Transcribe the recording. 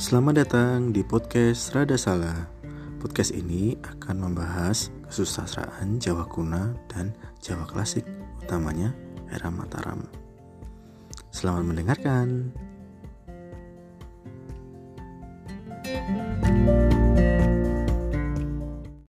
Selamat datang di podcast Rada Salah. Podcast ini akan membahas kesusastraan Jawa kuna dan Jawa klasik, utamanya era Mataram. Selamat mendengarkan. thank you